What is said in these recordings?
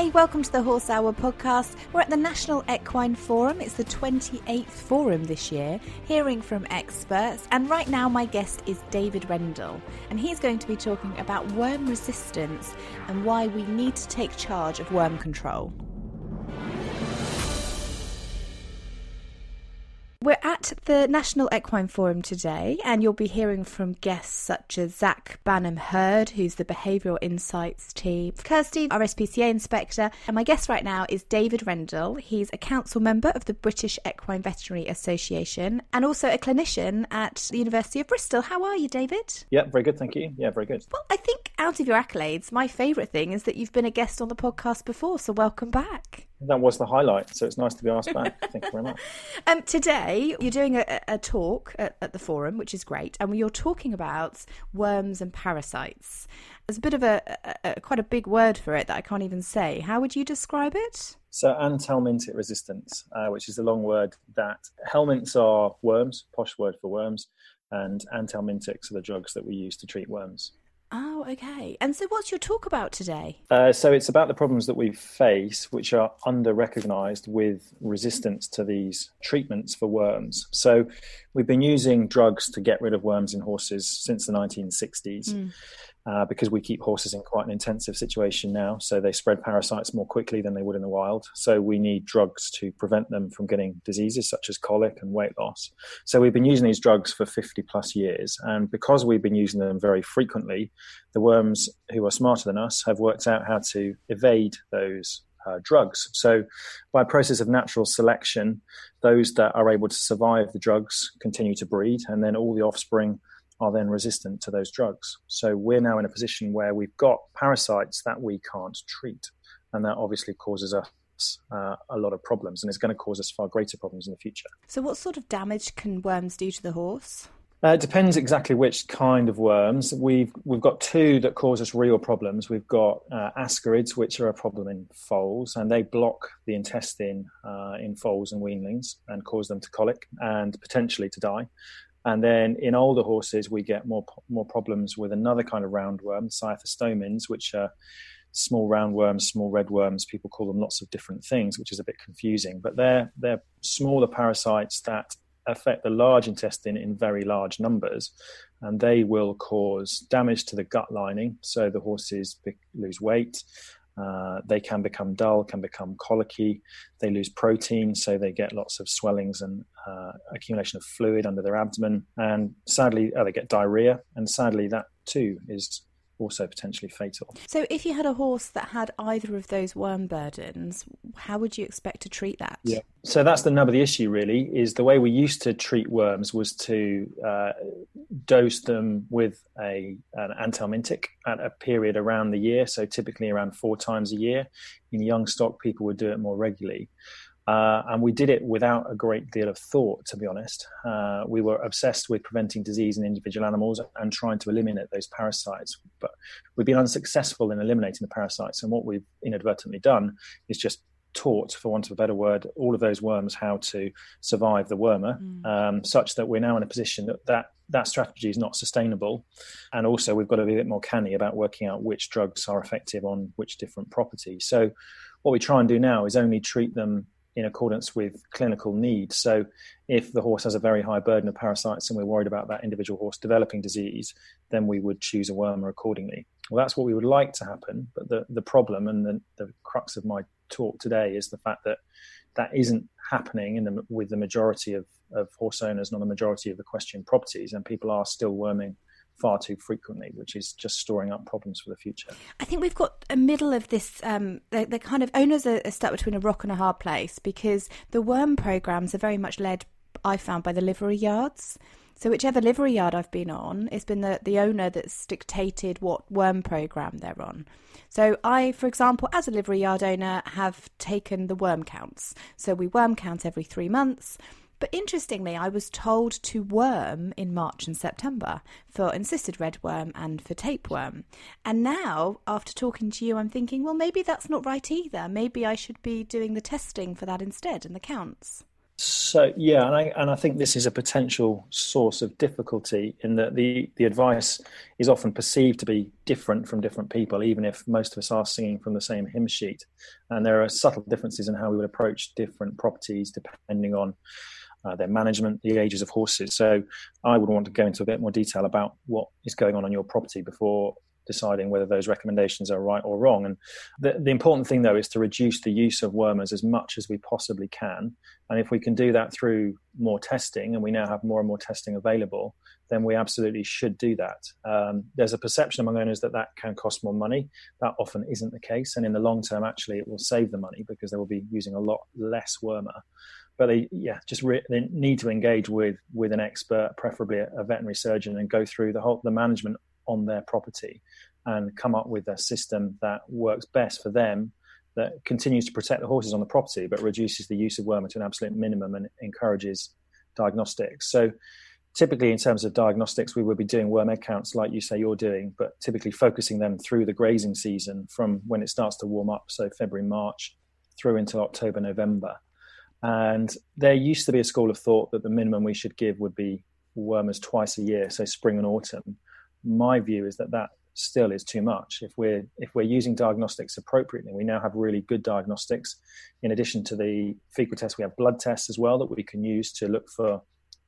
Hey, welcome to the Horse Hour podcast. We're at the National Equine Forum. It's the 28th forum this year, hearing from experts. And right now, my guest is David Rendle, and he's going to be talking about worm resistance and why we need to take charge of worm control. At the National Equine Forum today, and you'll be hearing from guests such as Zach Banham Hurd, who's the Behavioural Insights team, Kirsty, RSPCA inspector, and my guest right now is David Rendle. He's a council member of the British Equine Veterinary Association and also a clinician at the University of Bristol. How are you, David? Yeah, very good, thank you. Yeah, very good. Well, I think out of your accolades, my favourite thing is that you've been a guest on the podcast before, so welcome back. That was the highlight, so it's nice to be asked back. Thank you very much. Um, today, you're doing a, a talk at, at the forum, which is great, and you're talking about worms and parasites. There's a bit of a, a, a quite a big word for it that I can't even say. How would you describe it? So, anthelmintic resistance, uh, which is a long word that helminths are worms, posh word for worms, and anthelmintics are the drugs that we use to treat worms. Oh, okay. And so, what's your talk about today? Uh, so, it's about the problems that we face, which are under recognized with resistance to these treatments for worms. So, we've been using drugs to get rid of worms in horses since the 1960s. Mm. Uh, because we keep horses in quite an intensive situation now. So they spread parasites more quickly than they would in the wild. So we need drugs to prevent them from getting diseases such as colic and weight loss. So we've been using these drugs for 50 plus years. And because we've been using them very frequently, the worms who are smarter than us have worked out how to evade those uh, drugs. So, by a process of natural selection, those that are able to survive the drugs continue to breed, and then all the offspring are then resistant to those drugs. So we're now in a position where we've got parasites that we can't treat, and that obviously causes us uh, a lot of problems, and is going to cause us far greater problems in the future. So, what sort of damage can worms do to the horse? Uh, it depends exactly which kind of worms. We've we've got two that cause us real problems. We've got uh, ascarids, which are a problem in foals, and they block the intestine uh, in foals and weanlings and cause them to colic and potentially to die. And then in older horses, we get more more problems with another kind of roundworm, cyathostomins, which are small roundworms, small red worms. People call them lots of different things, which is a bit confusing. But they're they're smaller parasites that affect the large intestine in very large numbers, and they will cause damage to the gut lining. So the horses lose weight. Uh, they can become dull, can become colicky. They lose protein, so they get lots of swellings and uh, accumulation of fluid under their abdomen. And sadly, oh, they get diarrhea. And sadly, that too is also potentially fatal. So, if you had a horse that had either of those worm burdens, how would you expect to treat that? Yeah. So that's the nub of the issue. Really, is the way we used to treat worms was to uh, dose them with a an anthelmintic at a period around the year. So typically around four times a year. In young stock, people would do it more regularly. Uh, and we did it without a great deal of thought, to be honest. Uh, we were obsessed with preventing disease in individual animals and trying to eliminate those parasites. But we've been unsuccessful in eliminating the parasites. And what we've inadvertently done is just taught, for want of a better word, all of those worms how to survive the wormer, mm. um, such that we're now in a position that, that that strategy is not sustainable. And also, we've got to be a bit more canny about working out which drugs are effective on which different properties. So, what we try and do now is only treat them in accordance with clinical needs. So, if the horse has a very high burden of parasites and we're worried about that individual horse developing disease, then we would choose a wormer accordingly. Well, that's what we would like to happen. But the, the problem and the, the crux of my talk today is the fact that that isn't happening in the, with the majority of, of horse owners, not the majority of the question properties, and people are still worming far too frequently, which is just storing up problems for the future. I think we've got a middle of this. Um, the, the kind of owners are, are stuck between a rock and a hard place because the worm programs are very much led, I found, by the livery yards. So whichever livery yard I've been on, it's been the, the owner that's dictated what worm program they're on. So I, for example, as a livery yard owner, have taken the worm counts. So we worm count every three months. But interestingly, I was told to worm in March and September for encysted red worm and for tapeworm. And now, after talking to you, I'm thinking, well, maybe that's not right either. Maybe I should be doing the testing for that instead and the counts. So yeah, and I and I think this is a potential source of difficulty in that the the advice is often perceived to be different from different people, even if most of us are singing from the same hymn sheet. And there are subtle differences in how we would approach different properties depending on uh, their management, the ages of horses. So I would want to go into a bit more detail about what is going on on your property before deciding whether those recommendations are right or wrong. And the, the important thing, though, is to reduce the use of wormers as much as we possibly can. And if we can do that through more testing, and we now have more and more testing available, then we absolutely should do that. Um, there's a perception among owners that that can cost more money. That often isn't the case. And in the long term, actually, it will save the money because they will be using a lot less wormer but they yeah just re- they need to engage with with an expert preferably a, a, veterinary surgeon and go through the whole the management on their property and come up with a system that works best for them that continues to protect the horses on the property but reduces the use of wormer to an absolute minimum and encourages diagnostics. So typically in terms of diagnostics we would be doing worm egg counts like you say you're doing but typically focusing them through the grazing season from when it starts to warm up so february march through into october november and there used to be a school of thought that the minimum we should give would be wormers twice a year so spring and autumn my view is that that still is too much. If we're if we're using diagnostics appropriately, we now have really good diagnostics. In addition to the fecal tests, we have blood tests as well that we can use to look for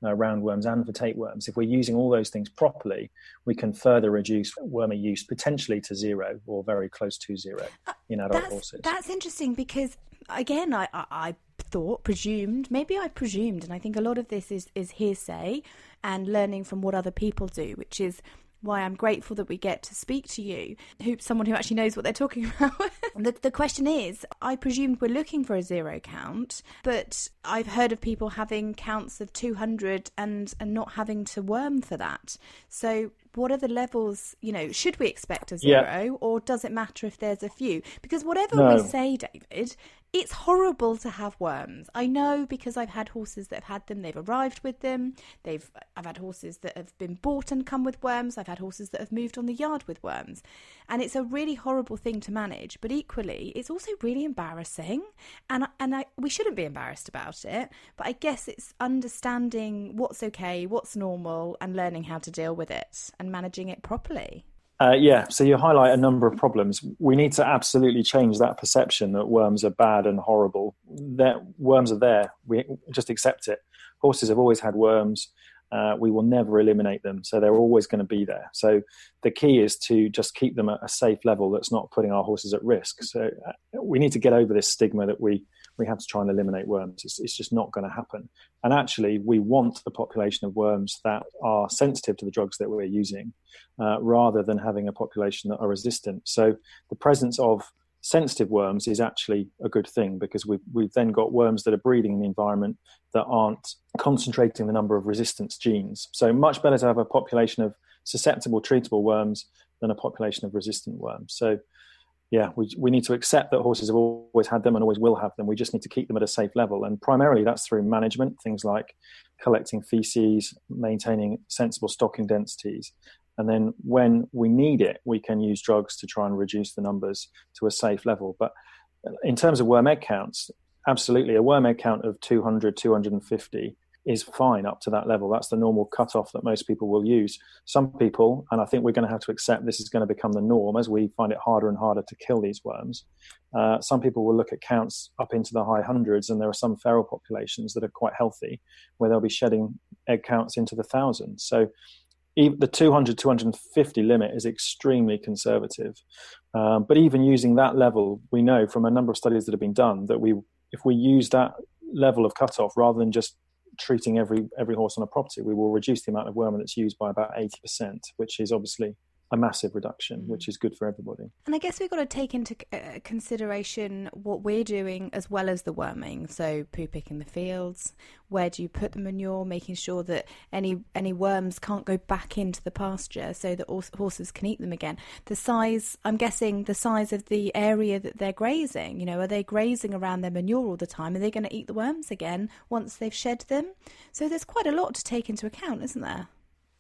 uh, roundworms and for tapeworms. If we're using all those things properly, we can further reduce wormer use potentially to zero or very close to zero in adult that's, horses. That's interesting because again, I, I, I thought, presumed, maybe I presumed, and I think a lot of this is is hearsay and learning from what other people do, which is why I'm grateful that we get to speak to you, who someone who actually knows what they're talking about. the, the question is, I presumed we're looking for a zero count, but I've heard of people having counts of 200 and and not having to worm for that. So what are the levels you know should we expect a zero yeah. or does it matter if there's a few because whatever no. we say david it's horrible to have worms. I know because I've had horses that have had them, they've arrived with them. They've I've had horses that have been bought and come with worms. I've had horses that have moved on the yard with worms. And it's a really horrible thing to manage, but equally it's also really embarrassing. And and I, we shouldn't be embarrassed about it, but I guess it's understanding what's okay, what's normal and learning how to deal with it and managing it properly. Uh, yeah, so you highlight a number of problems. We need to absolutely change that perception that worms are bad and horrible. That worms are there. We just accept it. Horses have always had worms. Uh, we will never eliminate them, so they're always going to be there. So the key is to just keep them at a safe level that's not putting our horses at risk. So uh, we need to get over this stigma that we we have to try and eliminate worms. It's, it's just not going to happen. And actually, we want a population of worms that are sensitive to the drugs that we're using, uh, rather than having a population that are resistant. So the presence of sensitive worms is actually a good thing because we've, we've then got worms that are breeding in the environment that aren't concentrating the number of resistance genes. So much better to have a population of susceptible, treatable worms than a population of resistant worms. So yeah, we, we need to accept that horses have always had them and always will have them. We just need to keep them at a safe level. And primarily that's through management, things like collecting feces, maintaining sensible stocking densities. And then when we need it, we can use drugs to try and reduce the numbers to a safe level. But uh, in terms of worm egg counts, absolutely, a worm egg count of 200, 250 is fine up to that level. That's the normal cutoff that most people will use. Some people, and I think we're going to have to accept this is going to become the norm as we find it harder and harder to kill these worms. Uh, some people will look at counts up into the high hundreds, and there are some feral populations that are quite healthy where they'll be shedding egg counts into the thousands. So the 200 250 limit is extremely conservative um, but even using that level we know from a number of studies that have been done that we if we use that level of cutoff rather than just treating every every horse on a property, we will reduce the amount of wormer that's used by about eighty percent, which is obviously a massive reduction, mm. which is good for everybody. And I guess we've got to take into uh, consideration what we're doing as well as the worming. So poo picking the fields, where do you put the manure, making sure that any any worms can't go back into the pasture, so that horses can eat them again. The size, I'm guessing, the size of the area that they're grazing. You know, are they grazing around their manure all the time? Are they going to eat the worms again once they've shed them? So there's quite a lot to take into account, isn't there?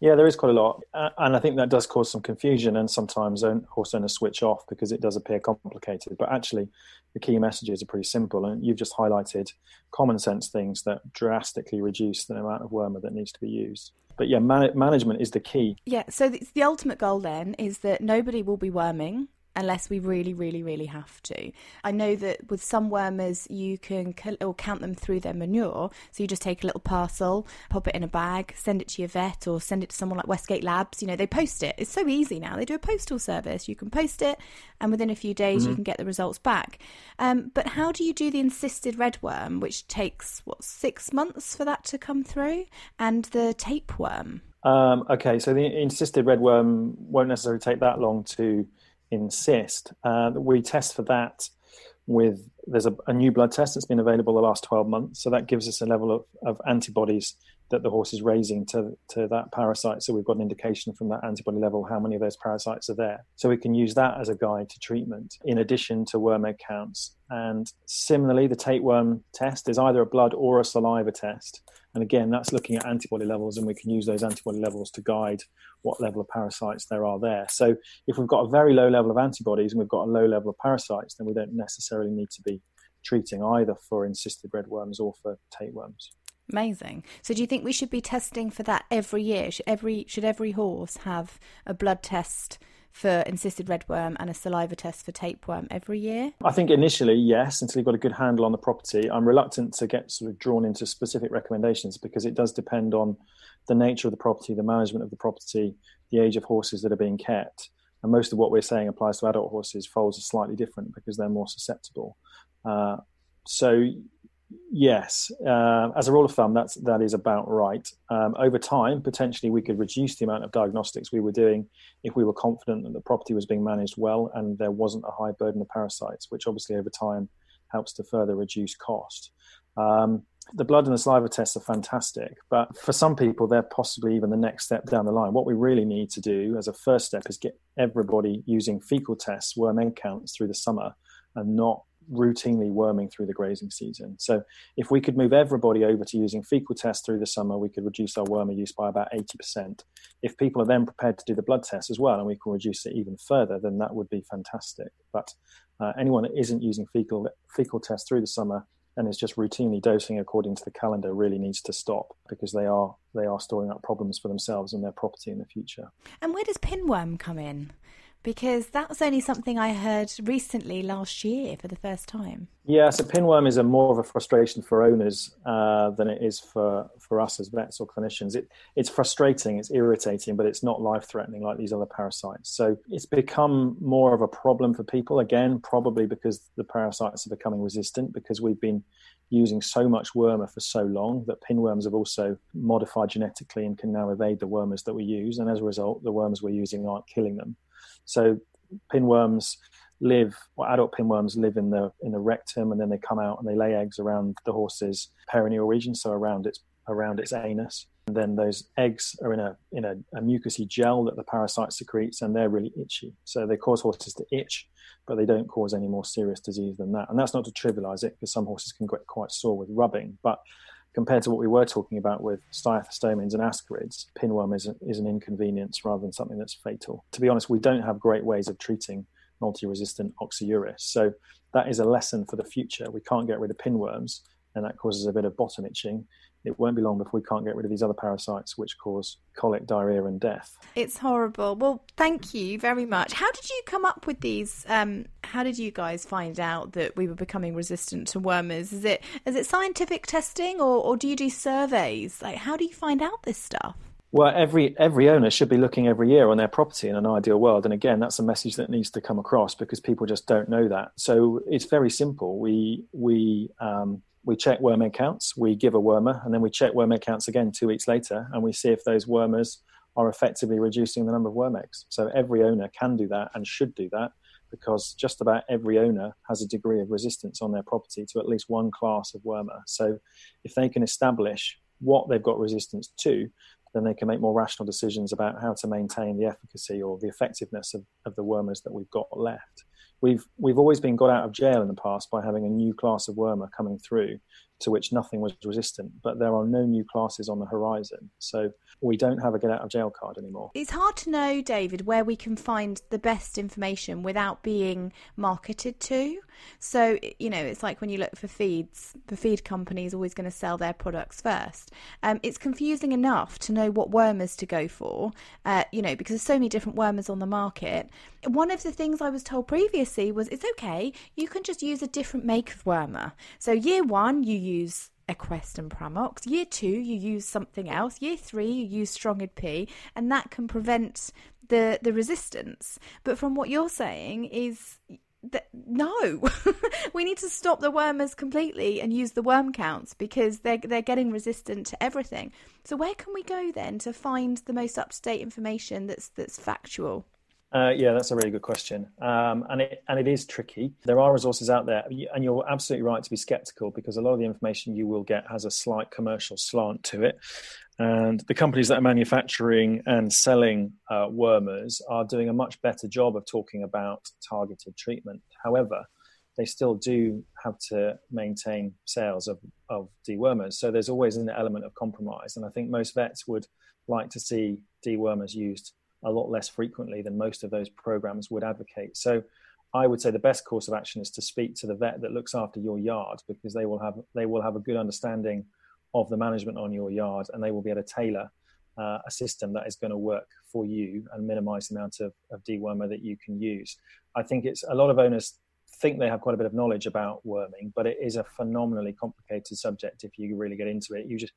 Yeah, there is quite a lot, and I think that does cause some confusion, and sometimes horse owners switch off because it does appear complicated. But actually, the key messages are pretty simple, and you've just highlighted common sense things that drastically reduce the amount of wormer that needs to be used. But yeah, man- management is the key. Yeah, so the ultimate goal then is that nobody will be worming unless we really, really, really have to. I know that with some wormers, you can or count them through their manure. So you just take a little parcel, pop it in a bag, send it to your vet, or send it to someone like Westgate Labs. You know, they post it. It's so easy now. They do a postal service. You can post it, and within a few days, mm-hmm. you can get the results back. Um, but how do you do the encysted redworm, which takes what six months for that to come through, and the tapeworm? Um, okay, so the encysted redworm won't necessarily take that long to encysted. Uh, we test for that with there's a, a, new blood test that's been available the last 12 months. So that gives us a level of, of antibodies that the horse is raising to, to that parasite. So we've got an indication from that antibody level how many of those parasites are there. So we can use that as a guide to treatment in addition to worm egg counts. And similarly, the tapeworm test is either a blood or a saliva test. And again, that's looking at antibody levels, and we can use those antibody levels to guide what level of parasites there are there. So if we've got a very low level of antibodies and we've got a low level of parasites, then we don't necessarily need to be treating either for encysted redworms or for tapeworms. Amazing. So, do you think we should be testing for that every year? Should every should every horse have a blood test for encysted redworm and a saliva test for tapeworm every year? I think initially, yes, until you've got a good handle on the property. I'm reluctant to get sort of drawn into specific recommendations because it does depend on the nature of the property, the management of the property, the age of horses that are being kept. And most of what we're saying applies to adult horses. Foals are slightly different because they're more susceptible. Uh, so yes, uh, as a rule of thumb, that's that is about right. Um, over time, potentially, we could reduce the amount of diagnostics we were doing if we were confident that the property was being managed well and there wasn't a high burden of parasites, which obviously over time helps to further reduce cost. Um, the blood and the saliva tests are fantastic, but for some people, they're possibly even the next step down the line. What we really need to do as a first step is get everybody using fecal tests, worm egg counts through the summer, and not routinely worming through the grazing season. So if we could move everybody over to using fecal tests through the summer, we could reduce our wormer use by about 80%. If people are then prepared to do the blood test as well and we can reduce it even further, then that would be fantastic. But uh, anyone that isn't using fecal fecal tests through the summer and is just routinely dosing according to the calendar really needs to stop because they are they are storing up problems for themselves and their property in the future. And where does pinworm come in? Because that was only something I heard recently last year for the first time. Yeah, so pinworm is a more of a frustration for owners uh, than it is for, for us as vets or clinicians. It, it's frustrating, it's irritating, but it's not life threatening like these other parasites. So it's become more of a problem for people, again, probably because the parasites are becoming resistant because we've been using so much wormer for so long that pinworms have also modified genetically and can now evade the wormers that we use. And as a result, the wormers we're using aren't killing them. So pinworms live, or adult pinworms live in the in the rectum, and then they come out and they lay eggs around the horse's perineal region, so around its around its anus. And then those eggs are in a in a, a mucousy gel that the parasite secretes, and they're really itchy. So they cause horses to itch, but they don't cause any more serious disease than that. And that's not to trivialize it, because some horses can get quite sore with rubbing, but compared to what we were talking about with cyathostomes and ascarids, pinworm is, a, is an inconvenience rather than something that's fatal. To be honest, we don't have great ways of treating multi-resistant oxyuris. So that is a lesson for the future. We can't get rid of pinworms, and that causes a bit of bottom itching, it won't be long before we can't get rid of these other parasites which cause colic, diarrhea, and death. It's horrible. Well, thank you very much. How did you come up with these? Um, how did you guys find out that we were becoming resistant to wormers? Is it is it scientific testing, or, or do you do surveys? Like, how do you find out this stuff? Well, every every owner should be looking every year on their property in an ideal world, and again, that's a message that needs to come across because people just don't know that. So it's very simple. We we um, we check worm egg counts, we give a wormer, and then we check worm egg counts again two weeks later, and we see if those wormers are effectively reducing the number of worm eggs. So every owner can do that and should do that because just about every owner has a degree of resistance on their property to at least one class of wormer. So if they can establish what they've got resistance to, then they can make more rational decisions about how to maintain the efficacy or the effectiveness of, of the wormers that we've got left we've we've always been got out of jail in the past by having a new class of wormer coming through to which nothing was resistant but there are no new classes on the horizon. So we don't have a get out of jail card anymore. It's hard to know david where we can find the best information without being marketed to. So you know it's like when you look for feeds the feed company is always going to sell their products first. Um, it's confusing enough to know what wormers to go for uh, you know because there's so many different wormers on the market. One of the things i was told previously was it's okay you can just use a different make of wormer. So year one you use Equest and Pramox. Year two, you use something else. Year three, you use Strongid P, and that can prevent the the resistance. But from what you're saying is that no, we need to stop the wormers completely and use the worm counts because they're they're getting resistant to everything. So where can we go then to find the most up to date information that's that's factual? Uh, yeah, that's a really good question, um, and it and it is tricky. There are resources out there, and you're absolutely right to be skeptical because a lot of the information you will get has a slight commercial slant to it, and the companies that are manufacturing and selling uh, wormers are doing a much better job of talking about targeted treatment. However, they still do have to maintain sales of, of dewormers, so there's always an element of compromise, and I think most vets would like to see dewormers used a lot less frequently than most of those programs would advocate. So I would say the best course of action is to speak to the vet that looks after your yard because they will have they will have a good understanding of the management on your yard and they will be able to tailor uh, a system that is going to work for you and minimize the amount of, of dewormer that you can use. I think it's a lot of owners think they have quite a bit of knowledge about worming, but it is a phenomenally complicated subject if you really get into it. You just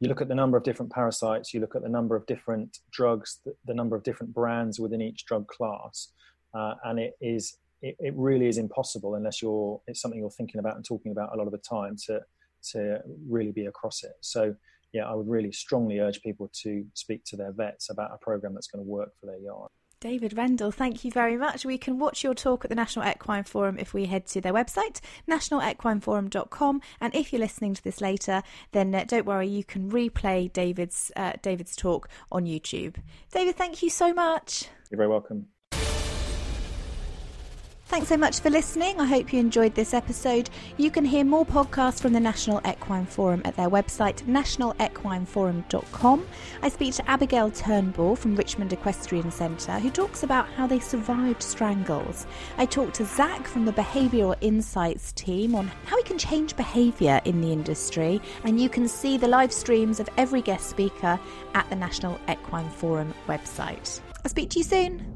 you look at the number of different parasites, you look at the number of different drugs, the, the number of different brands within each drug class, uh, and it is it, it, really is impossible unless you're it's something you're thinking about and talking about a lot of the time to to really be across it. So yeah, I would really strongly urge people to speak to their vets about a program that's going to work for their yard. David Rendle, thank you very much. We can watch your talk at the National Equine Forum if we head to their website, nationalequineforum.com. And if you're listening to this later, then uh, don't worry, you can replay David's uh, David's talk on YouTube. David, thank you so much. You're very welcome. Thanks so much for listening. I hope you enjoyed this episode. You can hear more podcasts from the National Equine Forum at their website, nationalequineforum.com. I speak to Abigail Turnbull from Richmond Equestrian Centre, who talks about how they survived strangles. I talk to Zach from the Behavioural Insights team on how we can change behaviour in the industry, and you can see the live streams of every guest speaker at the National Equine Forum website. I'll speak to you soon.